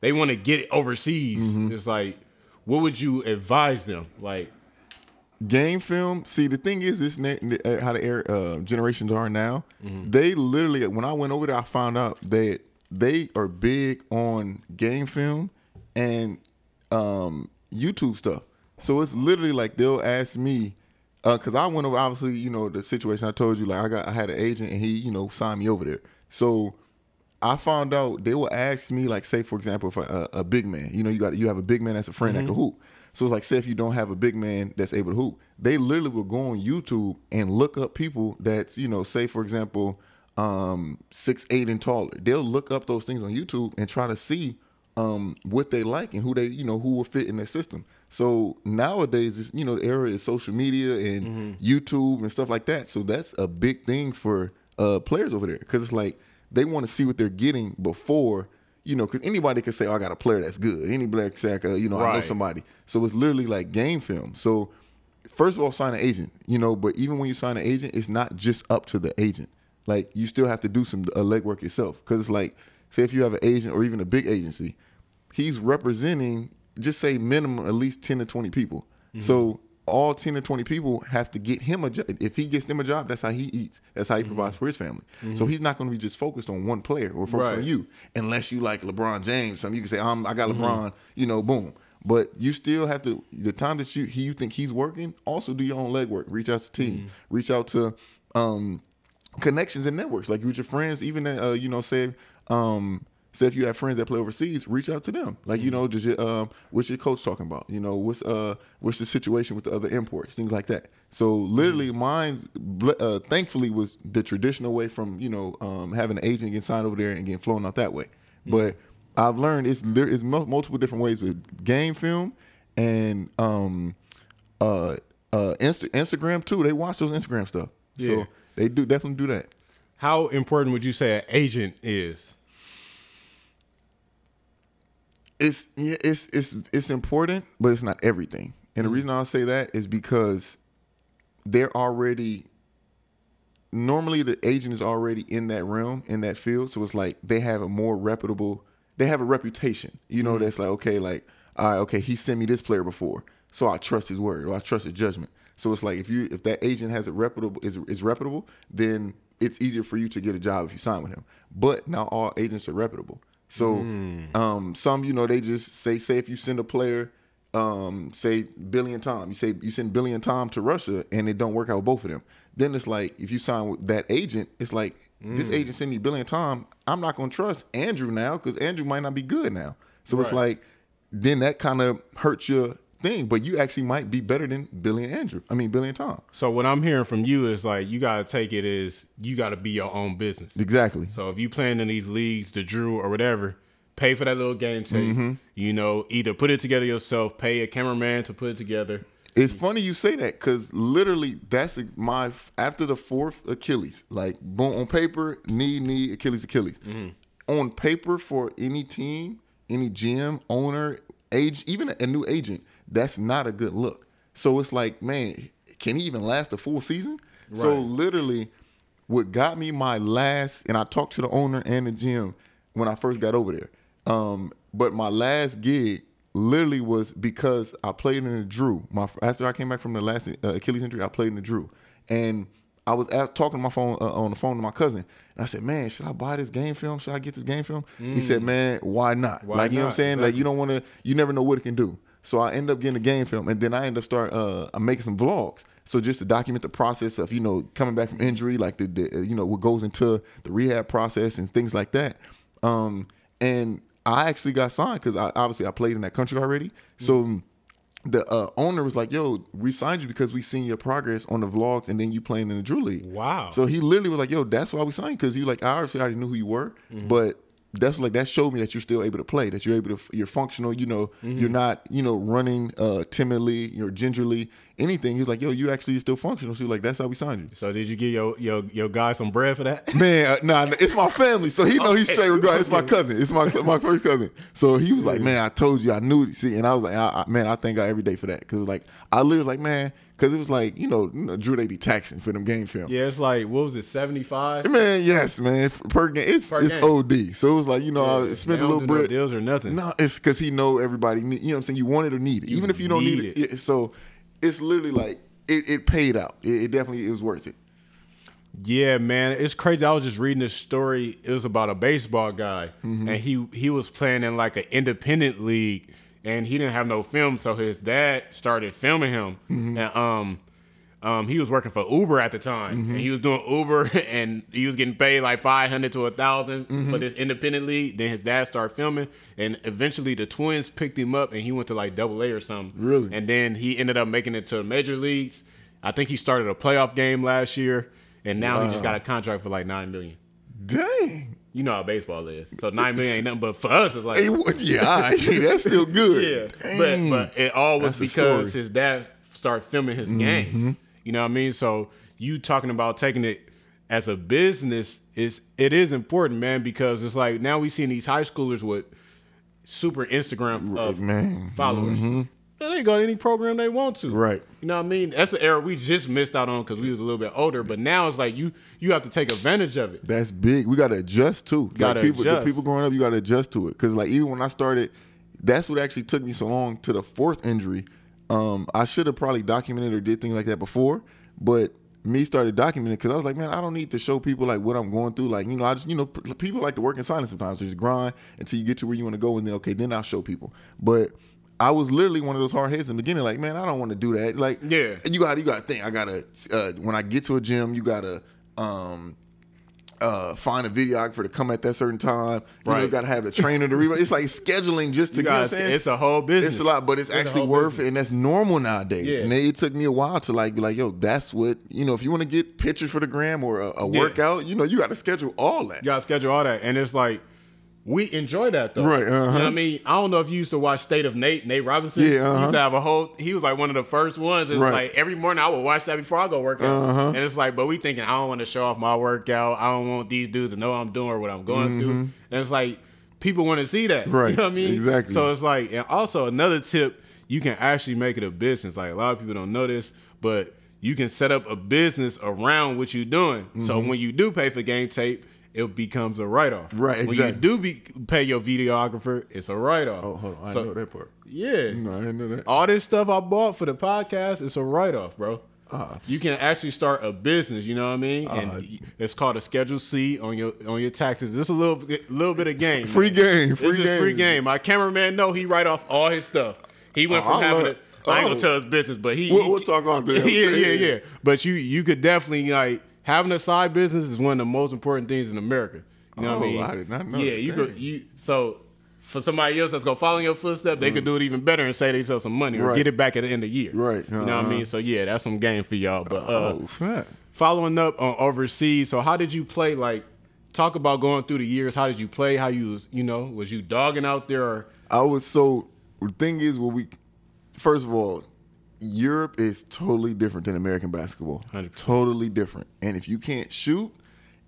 they want to get it overseas. Mm-hmm. It's like, what would you advise them? Like, game film. See, the thing is, this uh, how the air, uh, generations are now. Mm-hmm. They literally, when I went over there, I found out that they are big on game film and um, YouTube stuff. So it's literally like they'll ask me because I went over. Obviously, you know the situation I told you. Like I got, I had an agent and he, you know, signed me over there. So I found out they will ask me, like, say for example, if a, a big man, you know, you got you have a big man that's a friend that can hoop. So it's like, say if you don't have a big man that's able to hoop, they literally will go on YouTube and look up people that's, you know, say for example, um, six eight and taller. They'll look up those things on YouTube and try to see um, what they like and who they, you know, who will fit in their system. So nowadays, you know, the era is social media and YouTube and stuff like that. So that's a big thing for uh, players over there because it's like they want to see what they're getting before, you know, because anybody can say, "Oh, I got a player that's good." Any black sack uh, "You know, I know somebody." So it's literally like game film. So first of all, sign an agent, you know. But even when you sign an agent, it's not just up to the agent. Like you still have to do some uh, legwork yourself because it's like, say if you have an agent or even a big agency, he's representing just say minimum at least 10 to 20 people. So all 10 or 20 people have to get him a job. If he gets them a job, that's how he eats. That's how he provides for his family. So he's not going to be just focused on one player or focused Right. on you, unless you like LeBron James. Something you can say, I'm, I got LeBron, you know, boom. But you still have to, the time that you, he, you think he's working, also do your own legwork. Reach out to team, reach out to, um, connections and networks like with your friends even uh, you know say um say if you have friends that play overseas, reach out to them. Like you know, just your, um, what's your coach talking about? You know, what's uh, what's the situation with the other imports, things like that. So literally, mine, uh, thankfully, was the traditional way from you know um, having an agent get signed over there and getting flown out that way. But I've learned it's there is multiple different ways with game film and um, uh, uh, Insta- Instagram too. They watch those Instagram stuff, Yeah. so they do definitely do that. How important would you say an agent is? It's yeah, it's it's it's important, but it's not everything. And the mm-hmm. reason I'll say that is because they're already normally the agent is already in that realm in that field, so it's like they have a more reputable. They have a reputation, you know. Mm-hmm. That's like okay, like all right, okay, he sent me this player before, so I trust his word or I trust his judgment. So it's like if you if that agent has a reputable is is reputable, then it's easier for you to get a job if you sign with him. But not all agents are reputable. So um, some, you know, they just say say if you send a player, um, say Billy and Tom, you say you send Billy and Tom to Russia and it don't work out with both of them. Then it's like if you sign with that agent, it's like this agent send me Billy and Tom. I'm not gonna trust Andrew now because Andrew might not be good now. So it's like then that kind of hurts your thing, but you actually might be better than Billy and Andrew. I mean Billy and Tom. So what I'm hearing from you is like you gotta take it as you gotta be your own business. Exactly. So if you playing in these leagues, the Drew or whatever, pay for that little game tape. Mm-hmm. You know, either put it together yourself, pay a cameraman to put it together. It's funny you say that because literally that's my after the fourth Achilles, like boom on paper, knee, knee, Achilles, Achilles. On paper for any team, any GM, owner, age, even a new agent, that's not a good look. So it's like, man, can he even last a full season? So literally, what got me my last, and I talked to the owner and the gym when I first got over there. Um, but my last gig literally was because I played in the Drew. My after I came back from the last uh, Achilles injury, I played in the Drew, and I was asked, talking to my phone uh, on the phone to my cousin, and I said, "Man, should I buy this game film? Should I get this game film?" He said, "Man, why not? Why like you know what I'm not? saying? Like you don't want to, you never know what it can do." So I end up getting a game film, and then I end up start uh, I'm making some vlogs. So just to document the process of you know coming back from injury, like the, the you know what goes into the rehab process and things like that. Um, and I actually got signed because I obviously I played in that country already. So the uh, owner was like, "Yo, we signed you because we seen your progress on the vlogs, and then you playing in the Drew League." Wow. So he literally was like, "Yo, that's why we signed because you like I obviously already knew who you were, but." That's like that showed me that you're still able to play. That you're able to, you're functional. You know, you're not, you know, running uh, timidly. You're gingerly. Anything. He's like, yo, you actually still functional. So like, that's how we signed you. So did you give your your your guy some bread for that? Man, uh, nah, it's my family, so he know he's straight regardless. It's my cousin. It's my my first cousin. So he was like, "Man, I told you, I knew it." See, and I was like, I, I, "Man, I thank God every day for that." Because like, I literally was like, "Man," because it was like, you know, you know, Drew they be taxing for them game film. Yeah, it's like what was it, seventy five? Man, yes, man, per game, it's Per it's game. OD. So it was like, you know, I spent a little no bread. deals or nothing. No, it's because he know everybody. Need, you know what I'm saying? You want it or need it, even if you don't need, it. Yeah, So it's literally like it, it paid out. It, it definitely it was worth it. Yeah, man, it's crazy. I was just reading this story. It was about a baseball guy, Mm-hmm. and he he was playing in like an independent league, and he didn't have no film, so his dad started filming him, Mm-hmm. and um. Um, he was working for Uber at the time, Mm-hmm. and he was doing Uber, (laughs) and he was getting paid like five hundred to a 1000 Mm-hmm. for this independent league. Then his dad started filming, and eventually the Twins picked him up, and he went to like Double A or something. Really? And then he ended up making it to major leagues. I think he started a playoff game last year, and now he just got a contract for like nine million. Dang. You know how baseball is, so nine million ain't nothing. But for us, it's like what- yeah, all right. (laughs) that's still good. yeah. Dang. But but it all was That's because. Mm-hmm. his dad started filming his games. You know what I mean? So you talking about taking it as a business is it is important, man, because it's like now we seeing these high schoolers with super Instagram uh, man. followers. They go to any program they want to. Right. You know what I mean? That's the era we just missed out on because we was a little bit older. But now it's like you you have to take advantage of it. That's big. We gotta adjust too. Gotta like people, adjust. the people growing up, you gotta adjust to it. Cause like even when I started, that's what actually took me so long to the fourth injury. Um, I should have probably documented or did things like that before, but me started documenting because I was like, man, I don't need to show people like what I'm going through. Like, you know, I just, you know, people like to work in silence sometimes. They just grind until you get to where you want to go, and then okay, then I'll show people. But I was literally one of those hard heads in the beginning. Like, man, I don't want to do that. Like, Yeah. you got, you got to think. I gotta uh, when I get to a gym, you gotta. Um, uh, find a videographer to come at that certain time. You know, Right. you got to have a trainer to read. It's like scheduling just to You you know what I'm guys, saying? it's a whole business. It's a lot, but it's, It's actually worth business. it, and that's normal nowadays. Yeah. And it took me a while to like be like, yo, that's what you know. If you want to get pictures for the gram or a, a Yeah. workout, you know, you got to schedule all that. You gotta schedule all that, and it's like we enjoy that though. Right, You know uh-huh. what I mean? I don't know if you used to watch State of Nate, Nate Robinson. Yeah, He uh-huh. used to have a whole. He was like one of the first ones. It's Right. like every morning I would watch that before I go work out, Uh-huh. and it's like, but we thinking I don't want to show off my workout. I don't want these dudes to know what I'm doing or what I'm going through. And it's like people want to see that. (laughs) Mm-hmm. Right, You know what I mean? exactly. So it's like, and also another tip, you can actually make it a business. Like a lot of people don't know this, but you can set up a business around what you're doing. So Mm-hmm. when you do pay for game tape, it becomes a write off. Right, When you do be, pay your videographer, it's a write off. Oh, hold on, I know that part. Yeah. No, I didn't know that. All this stuff I bought for the podcast, it's a write off, bro. Ah. You can actually start a business, you know what I mean? Ah. and it's called a Schedule C on your on your taxes. This is a little bit- little bit of game. Free man. game, free this is game. free game. My cameraman know he write off all his stuff. He went Oh, from having it. I ain't oh. gonna tell his business, but he. We'll- he- we'll talk off there. (laughs) Yeah, yeah, yeah. But you you could definitely like having a side business is one of the most important things in America. You know what I Oh, mean? I did not know Yeah, you could you so. For somebody else that's gonna follow in your footsteps, they could do it even better and say they sell some money or Mm. Get it back at the end of the year. Right. You know what I Uh-huh. mean? So yeah, that's some game for y'all. But uh, oh, following up on overseas, so how did you play? Like, talk about going through the years. How did you play? How you was, you know, was you dogging out there? Or, I was so. The thing is, when we first of all, Europe is totally different than American basketball. 100%. Totally different. And if you can't shoot,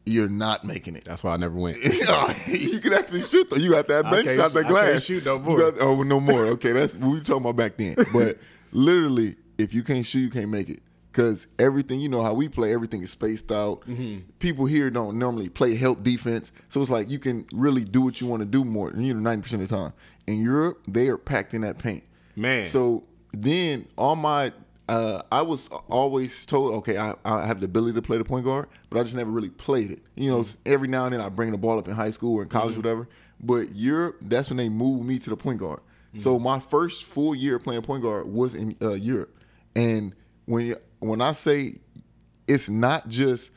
you're not making it. that's why I never went. (laughs) you can actually shoot though. You got that I bank can't shot, sh- that I glass. can't shoot no more. got- oh, no more. Okay, that's what we were talking about back then. (laughs) But literally, if you can't shoot, you can't make it. Cause everything, you know how we play, everything is spaced out. Mm-hmm. People here don't normally play help defense, so it's like you can really do what you want to do more. You know, ninety percent of the time. In Europe, they are packed in that paint. Man. So then all my uh, I was always told, okay, I, I have the ability to play the point guard, but I just never really played it. You know, every now and then I bring the ball up in high school or in college, whatever. But Europe, that's when they moved me to the point guard. So my first full year playing point guard was in uh, Europe, and when you, when I say it's not just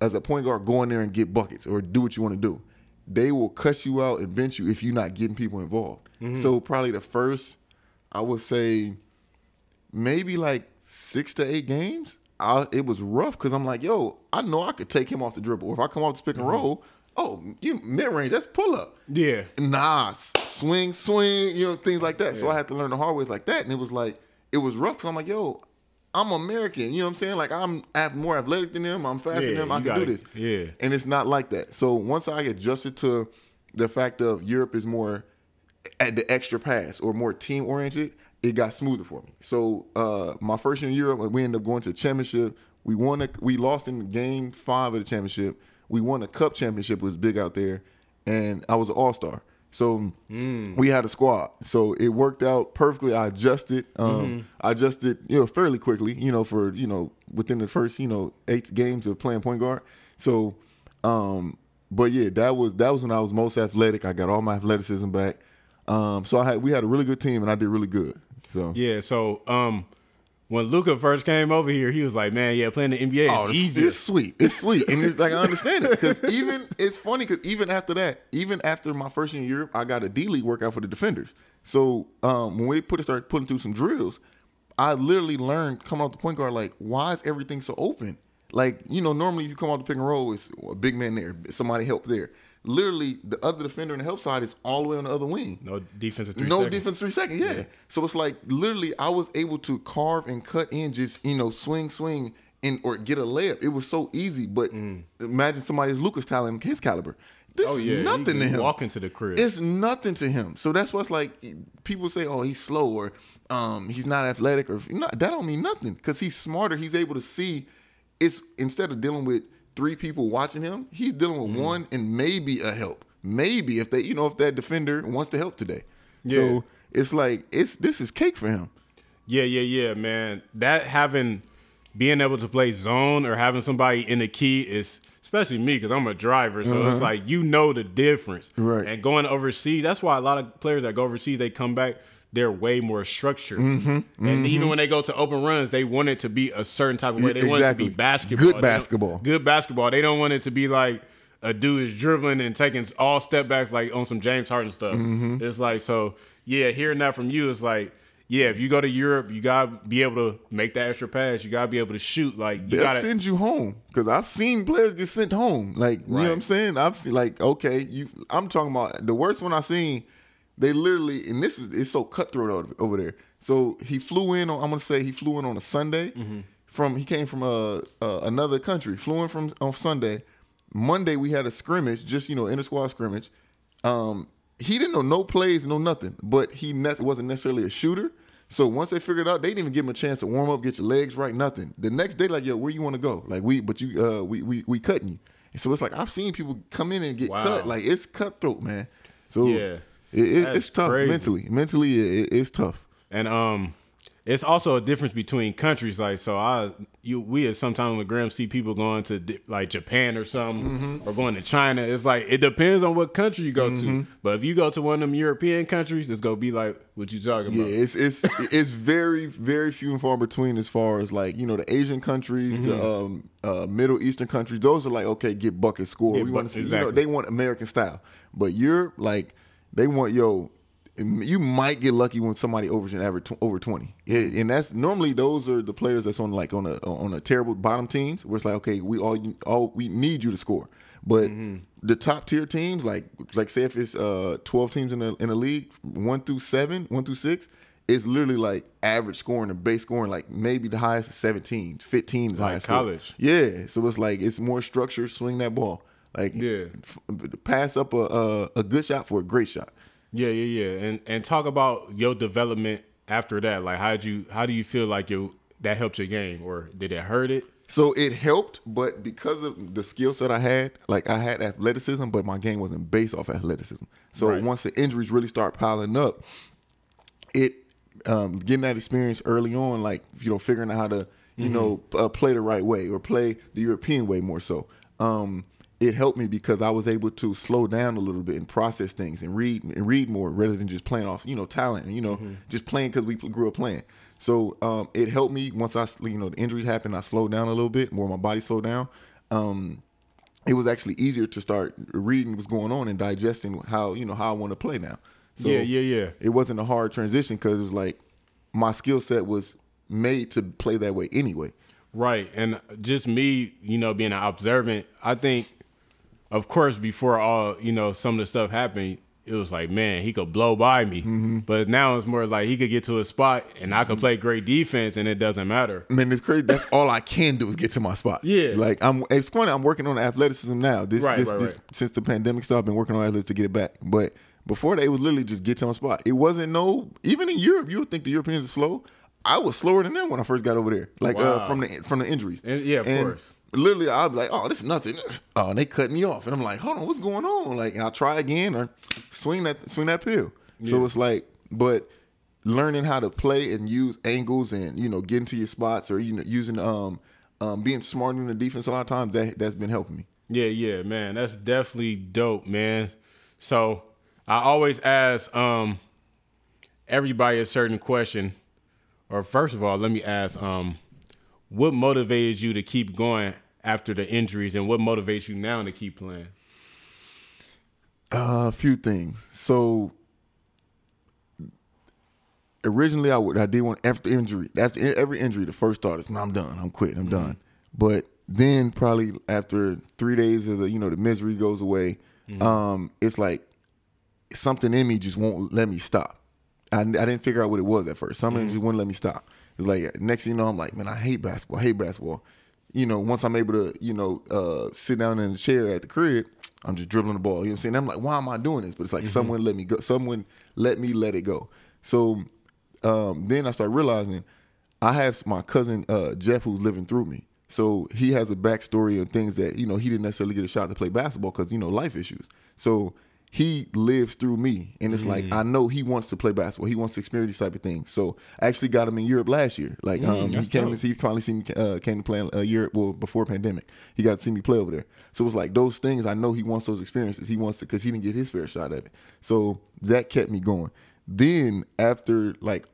as a point guard go in there and get buckets or do what you want to do. They will cuss you out and bench you if you're not getting people involved. So probably the first, I would say, maybe like six to eight games. I, it was rough because I'm like, yo, I know I could take him off the dribble. Or if I come off the pick and mm-hmm. roll, oh, you mid range, that's pull up. yeah. Nah, swing, swing, you know, things like that. So I had to learn the hard ways like that, and it was like it was rough. Cause I'm like, yo, I'm American. You know what I'm saying? Like I'm more athletic than them. I'm faster Yeah, than them. I can do this. yeah. And it's not like that. So once I adjusted to the fact of Europe is more at the extra pass or more team oriented, it got smoother for me. So uh, my first year in Europe, we ended up going to the championship. We won. A, we lost in game five of the championship. We won a cup championship. It was big out there, and I was an all star. So we had a squad. So it worked out perfectly. I adjusted. Um, I adjusted, you know, fairly quickly. You know, for you know within the first you know eight games of playing point guard. So, um, but yeah, that was that was when I was most athletic. I got all my athleticism back. Um, so I had we had a really good team, and I did really good. So Yeah. So um, when Luka first came over here, he was like, "Man, yeah, playing the NBA is Oh, it's, easier." it's sweet. It's sweet, and it's like I (laughs) understand it because even it's funny because even after that, even after my first year in Europe, I got a D League workout for the defenders. So um, when we put started putting through some drills, I literally learned coming off the point guard like why is everything so open? Like you know, normally if you come off the pick and roll, it's a big man there, somebody help there. Literally, the other defender on the help side is all the way on the other wing. no defensive. Three No seconds. defense three seconds, yeah. So it's like literally I was able to carve and cut in just, you know, swing, swing, and or get a layup. It was so easy. But imagine somebody's Luka's talent, his caliber. This Mm. Oh is yeah, nothing you to him. Walk into the crib. It's nothing to him. So that's what's like people say, oh, he's slow or um, he's not athletic or not. That don't mean nothing because he's smarter. He's able to see. It's instead of dealing with three people watching him, he's dealing with Mm-hmm. one and maybe a help. Maybe if they, you know, if that defender wants to help today. Yeah. So it's like it's this is cake for him. Yeah, yeah, yeah, man. That having being able to play zone or having somebody in the key is especially me because I'm a driver, so it's like you know the difference. Right. And going overseas, that's why a lot of players that go overseas they come back. They're way more structured. Mm-hmm, And even when they go to open runs, they want it to be a certain type of way. They want it to be basketball. Good basketball. Good basketball. They don't want it to be like a dude is dribbling and taking all step backs like on some James Harden stuff. Mm-hmm. It's like so. Yeah, hearing that from you is like. Yeah, if you go to Europe, you gotta be able to make that extra pass. You gotta be able to shoot. Like you They'll gotta. send you home because I've seen players get sent home. Like you know what I'm saying? I've seen like okay, you. I'm talking about the worst one I seen. They literally and this is it's so cutthroat over, over there. So he flew in on I'm gonna say he flew in on a Sunday Mm-hmm. from he came from a, uh another country. Flew in from on Sunday. Monday we had a scrimmage, just you know inter squad scrimmage. Um, he didn't know no plays, no nothing, but he ne- wasn't necessarily a shooter. So once they figured out, they didn't even give him a chance to warm up, get your legs right, nothing. The next day, like, yo, where you want to go? Like, we, but you, uh, we, we, we cutting you. And so it's like I've seen people come in and get Wow. cut. Like it's cutthroat, man. So Yeah. It, it, it's tough crazy. mentally. Mentally, it, it's tough. And um, it's also a difference between countries. Like, so I, you, we sometimes with Graham see people going to like Japan or something, Mm-hmm. or going to China. It's like it depends on what country you go to. But if you go to one of them European countries, it's gonna be like what you talking Yeah, about. it's it's (laughs) it's very very few and far between as far as like you know the Asian countries, the um, uh, Middle Eastern countries. Those are like okay, get bucket score. Get we bu- want to see. You know, they want American style, but Europe like they want yo. You might get lucky when somebody overs an average tw- over twenty, Yeah, and that's normally those are the players that's on like on a on a terrible bottom teams where it's like okay, we all all we need you to score, but the top tier teams like like say if it's uh twelve teams in the in the league, one through seven, one through six, it's literally like average scoring and base scoring, like maybe the highest is 17, 15 is the Like highest score. college. Yeah, so it's like it's more structure. Swing that ball, like Yeah. f- pass up a, a a good shot for a great shot. Yeah, yeah, yeah. And and talk about your development after that. Like, how you, how do you feel like your that helped your game, or did it hurt it? So it helped, but because of the skill set I had, like I had athleticism, but my game wasn't based off athleticism. So Right. once the injuries really start piling up, it um, getting that experience early on, like you know, figuring out how to you know uh, play the right way or play the European way more so. Um, it helped me because I was able to slow down a little bit and process things and read and read more rather than just playing off you know talent. You know, just playing because we grew up playing. So um, it helped me once I you know the injuries happened. I slowed down a little bit more. My body slowed down. Um, it was actually easier to start reading what's going on and digesting how you know how I want to play now. So Yeah, yeah, yeah. It wasn't a hard transition because it was like my skill set was made to play that way anyway. Right. And just me, you know, being an observant, I think, of course, before all, you know, some of the stuff happened, it was like, man, he could blow by me. Mm-hmm. But now it's more like he could get to a spot and I could play great defense and it doesn't matter. Man, it's crazy. That's all I can do is get to my spot. Yeah. like I'm. It's funny. I'm working on athleticism now. This, Right, this, right, this right. since the pandemic started, I've been working on athletics to get it back. But before that, it was literally just get to my spot. It wasn't no. Even in Europe, you would think the Europeans are slow. I was slower than them when I first got over there. Like uh, from the from the injuries. And- yeah, of course. Literally, I'll be like, "Oh, this is nothing." Oh, and they cut me off, and I'm like, "Hold on, what's going on?" Like, and I'll try again or swing that swing that pill. So it's like, but learning how to play and use angles and you know getting to your spots or you know using um um being smart in the defense a lot of times that that's been helping me. Yeah, yeah, man. That's definitely dope, man. So I always ask um everybody a certain question. Or first of all, let me ask, um, what motivated you to keep going after the injuries and what motivates you now to keep playing? Uh, a few things. So originally, I would I did want after injury. After every injury, the first thought is, "No, I'm done. I'm quitting. I'm done." But then probably after three days of the you know the misery goes away, um, it's like something in me just won't let me stop. I, I didn't figure out what it was at first. Something just wouldn't let me stop. It's like next thing you know, I'm like, man, I hate basketball. I hate basketball. You know, once I'm able to, you know, uh, sit down in the chair at the crib, I'm just dribbling the ball. You know what I'm saying? I'm like, why am I doing this? But it's like someone let me go. Someone let me let it go. So um, then I start realizing I have my cousin uh, Jeff who's living through me. So he has a backstory and things that you know he didn't necessarily get a shot to play basketball because you know life issues. So he lives through me, and it's like I know he wants to play basketball. He wants to experience these type of things. So I actually got him in Europe last year. Like um, he came dope. to he finally seen me, uh, came to play in uh, Europe. Well, before pandemic, he got to see me play over there. So it's like those things. I know he wants those experiences. He wants to because he didn't get his fair shot at it. So that kept me going. then after like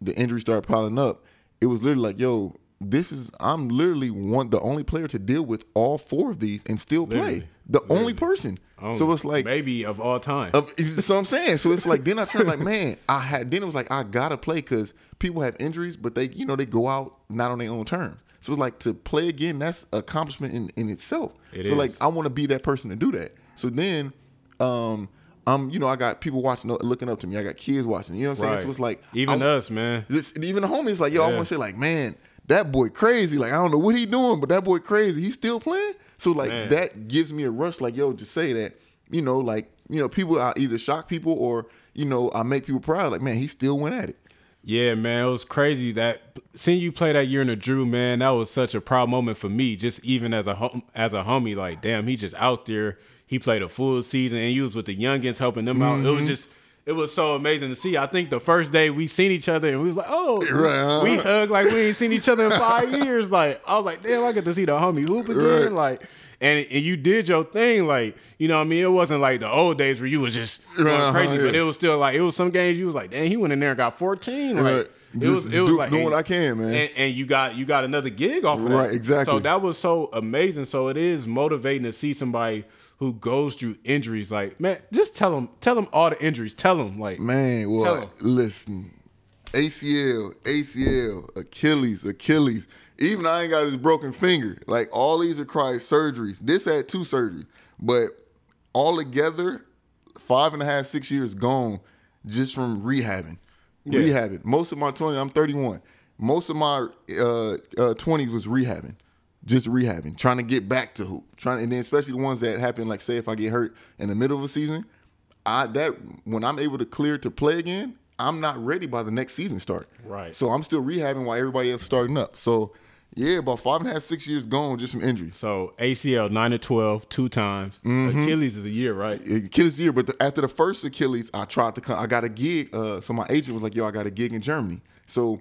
the injuries started piling up, it was literally like, yo, this is I'm literally one the only player to deal with all four of these and still play. Literally. The only person. Oh, so it's like maybe of all time. uh, so I'm saying. So it's like then I turned like, man, I had then it was like I gotta play because people have injuries, but they you know they go out not on their own terms. So it's like to play again, that's accomplishment in, in itself. It so is. like I want to be that person to do that. So then, um, I'm you know I got people watching, looking up to me. I got kids watching. You know what I'm saying? right. So it's like even I, us, man. this, even the homies like, yo, I want to say like, man, that boy crazy. Like I don't know what he doing, but that boy crazy. He's still playing. So like Man. that gives me a rush. Like yo, to say that, you know, like you know, people I either shock people or you know I make people proud. Like man, he still went at it. Yeah, man, it was crazy that seeing you play that year in the Drew, man, that was such a proud moment for me. Just even as a hom- as a homie, like damn, he just out there. He played a full season, and he was with the youngins helping them out. It Mm-hmm. was just. It was so amazing to see. I think the first day we seen each other and we was like, oh, (laughs) Right, uh-huh. we hugged like we ain't seen each other in five years. Like I was like, damn, I get to see the homie hoop again. Right. Like, and and you did your thing. Like, you know what I mean? It wasn't like the old days where you was just going Uh-huh, crazy, but it was still like it was some games you was like, damn, he went in there and got 14. Like, Right. it Just- was just it was do- like doing what I can, man. And, and you got you got another gig off of that. Right, exactly. So that was so amazing. So it is motivating to see somebody who goes through injuries. Like, man, just tell them, tell them all the injuries. Tell them, like, Man, well, listen, ACL, ACL, Achilles, Achilles. Even I ain't got his broken finger. Like all these require surgeries. This had two surgeries, but all together, five and a half, six years gone just from rehabbing. Yeah. Rehabbing. Most of my 20, I'm 31. Most of my uh, uh, 20s was rehabbing. Just rehabbing, trying to get back to hoop. Trying, and then especially the ones that happen, like say if I get hurt in the middle of a season, I that when I'm able to clear to play again, I'm not ready by the next season start. Right. So I'm still rehabbing while everybody else starting up. So yeah, about five and a half, six years gone, just from injuries. so ACL nine to 12, two times. Mm-hmm. Achilles is a year, right? Achilles year, but the, after the first Achilles, I tried to come. I got a gig. Uh, so my agent was like, "Yo, I got a gig in Germany." So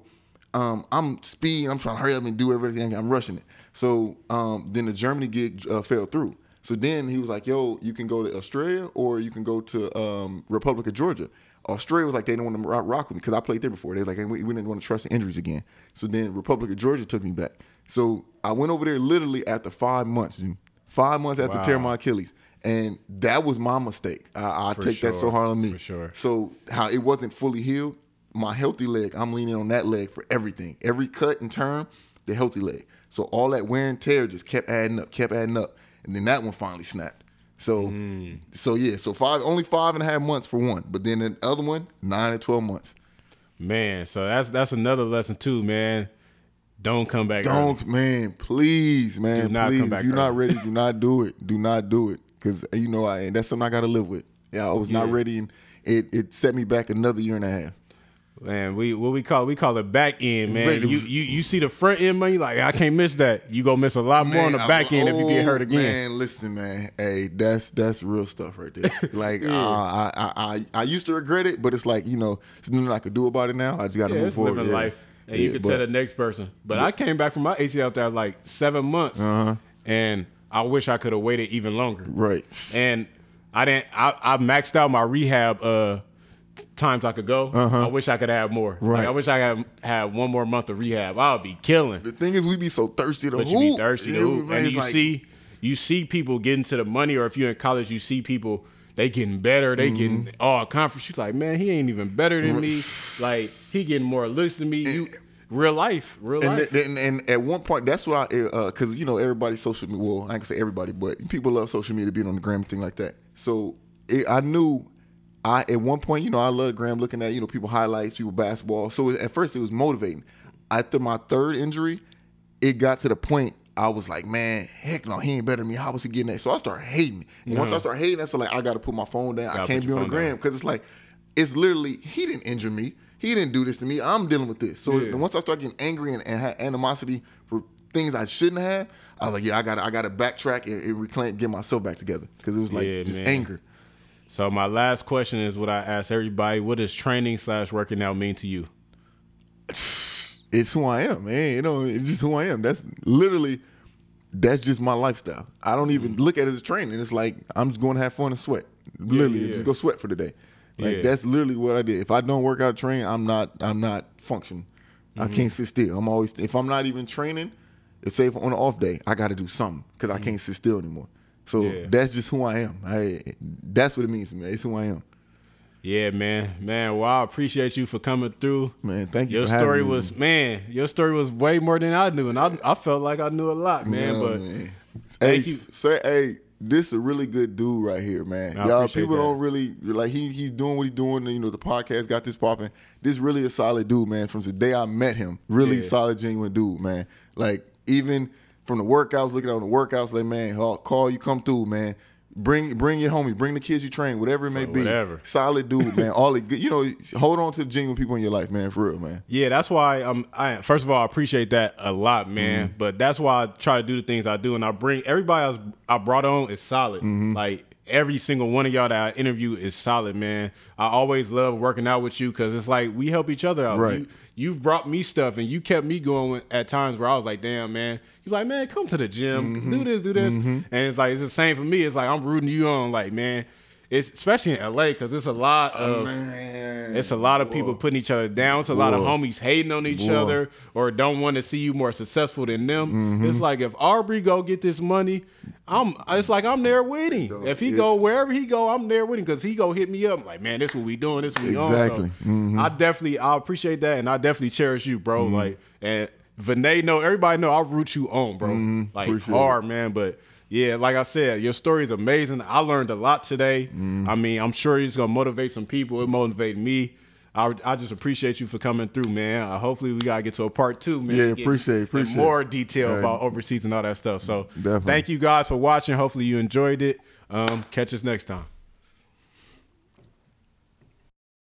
um, I'm speeding. I'm trying to hurry up and do everything. I'm rushing it. So um, then the Germany gig uh, fell through. So then he was like, "Yo, you can go to Australia or you can go to um, Republic of Georgia." Australia was like they didn't want to rock, rock with me because I played there before. They were like we, we didn't want to trust the injuries again. So then Republic of Georgia took me back. So I went over there literally after five months. dude. Five months after Wow. tearing my Achilles, and that was my mistake. I, I take that so hard on me. For sure. So how it wasn't fully healed, my healthy leg, I'm leaning on that leg for everything. Every cut and turn, the healthy leg. So all that wear and tear just kept adding up, kept adding up, and then that one finally snapped. So, Mm. so yeah, so five, only five and a half months for one, but then the other one, nine to twelve months. Man, so that's that's another lesson too, man. Don't come back. Don't, man, please, man, Do not please. come back if you're not ready, do (laughs) not do it. Do not do it, because you know, I and that's something I got to live with. Yeah, I was not ready, and it it set me back another year and a half. Man, we what we call we call it back end, man. Back- You you you see the front end money, like I can't miss that. You gonna miss a lot more on the back I- end if you get oh, hurt again. Man, listen, man. Hey, that's that's real stuff right there. (laughs) Like uh, I, I I I used to regret it, but it's like you know, there's nothing I could do about it now. I just got to Yeah, move it's forward. living yeah. life, and you Yeah, can but- tell the next person. But I came back from my ACL after like seven months, Uh-huh. and I wish I could have waited even longer. right. And I didn't. I, I maxed out my rehab uh, times I could go. I wish I could have more. Like, Uh-huh. Right. I wish I had had one more month of rehab. I'll be killing. The thing is, we be so thirsty to But hoop. you be thirsty to hoop. and you like- see you see people getting to the money, or if you're in college, you see people they getting better, they getting Mm-hmm. all conference. You're like, man, he ain't even better than me. Like he getting more looks than me. You real life, real And, life. and, and at one point, that's what I, because you know, everybody social media. Well, I ain't gonna say everybody, but people love social media, being on the gram and thing like that. So it, I knew, I at one point, you know, I love gram looking at you know people highlights, people basketball. So at first, it was motivating. After my third injury, it got to the point I was like, man, heck no, he ain't better than me. How was he getting that? So I started hating. And once I started hating, that's so like I got to put my phone down. I Gotta can't be on the gram because it's like it's literally he didn't injure me. He didn't do this to me. I'm dealing with this. So Yeah. once I start getting angry and, and had animosity for things I shouldn't have, I was like, yeah, I got I got to backtrack and, and reclaim, get myself back together because it was like Yeah, just man. anger. So my last question is what I ask everybody: What does training slash working out mean to you? It's who I am, man. You know, it's just who I am. That's literally that's just my lifestyle. I don't even look at it as training. It's like I'm just going to have fun and sweat. Literally, yeah. just go sweat for the day. Like Yeah. that's literally what I did. If I don't work out train, I'm not I'm not functioning. I Mm-hmm. can't sit still. I'm always if I'm not even training, it's safe on an off day, I got to do something because I can't sit still anymore. So. Yeah. that's just who I am. I that's what it means to me. It's who I am. Yeah, man, man. Well, I appreciate you for coming through. Man, thank you Your story me. was man. Your story was way more than I knew, and I, I felt like I knew a lot, man. Yeah, but man. Hey, thank you. say hey, this is a really good dude right here, man. I Y'all people that. don't really like he he's doing what he's doing. You know, the podcast got this popping. This really a solid dude, man. From the day I met him, really Yeah. solid, genuine dude, man. Like even from the workouts, looking at the workouts, like man, call you, come through, man. Bring bring your homie, bring the kids you train, whatever it may be. whatever. Solid dude, man. (laughs) All the good, you know, hold on to the genuine people in your life, man. For real, man. Yeah, that's why I'm. I first of all I appreciate that a lot, man. Mm-hmm. But that's why I try to do the things I do, and I bring everybody else I brought on is solid. Mm-hmm. Like every single one of y'all that I interview is solid, man. I always love working out with you because it's like we help each other out. Right. You, you've brought me stuff, and you kept me going at times where I was like, "Damn, man." You're like, man, come to the gym, Mm-hmm. do this, do this, and it's like it's the same for me. It's like I'm rooting you on, like, man. It's especially in LA because it's a lot of Man. it's a lot of people putting each other down. It's a lot of homies hating on each Boy. other or don't want to see you more successful than them. Mm-hmm. It's like if Aubrey go get this money, I'm. It's like I'm there with him. If he go wherever he go, I'm there with him because he go hit me up like, man, this what we doing. This what we Exactly. on. Mm-hmm. I definitely I appreciate that and I definitely cherish you, bro. Like and Vinay know everybody know I root you on, bro. Like Mm-hmm. Appreciate hard, man. But yeah, like I said, your story is amazing. I learned a lot today. Mm-hmm. I mean, I'm sure it's gonna motivate some people. It motivated me. I, I just appreciate you for coming through, man. Uh, hopefully, we gotta get to a part two, man. Yeah, appreciate appreciate more detail Right. about overseas and all that stuff. So, Definitely. thank you guys for watching. Hopefully, you enjoyed it. Um, catch us next time.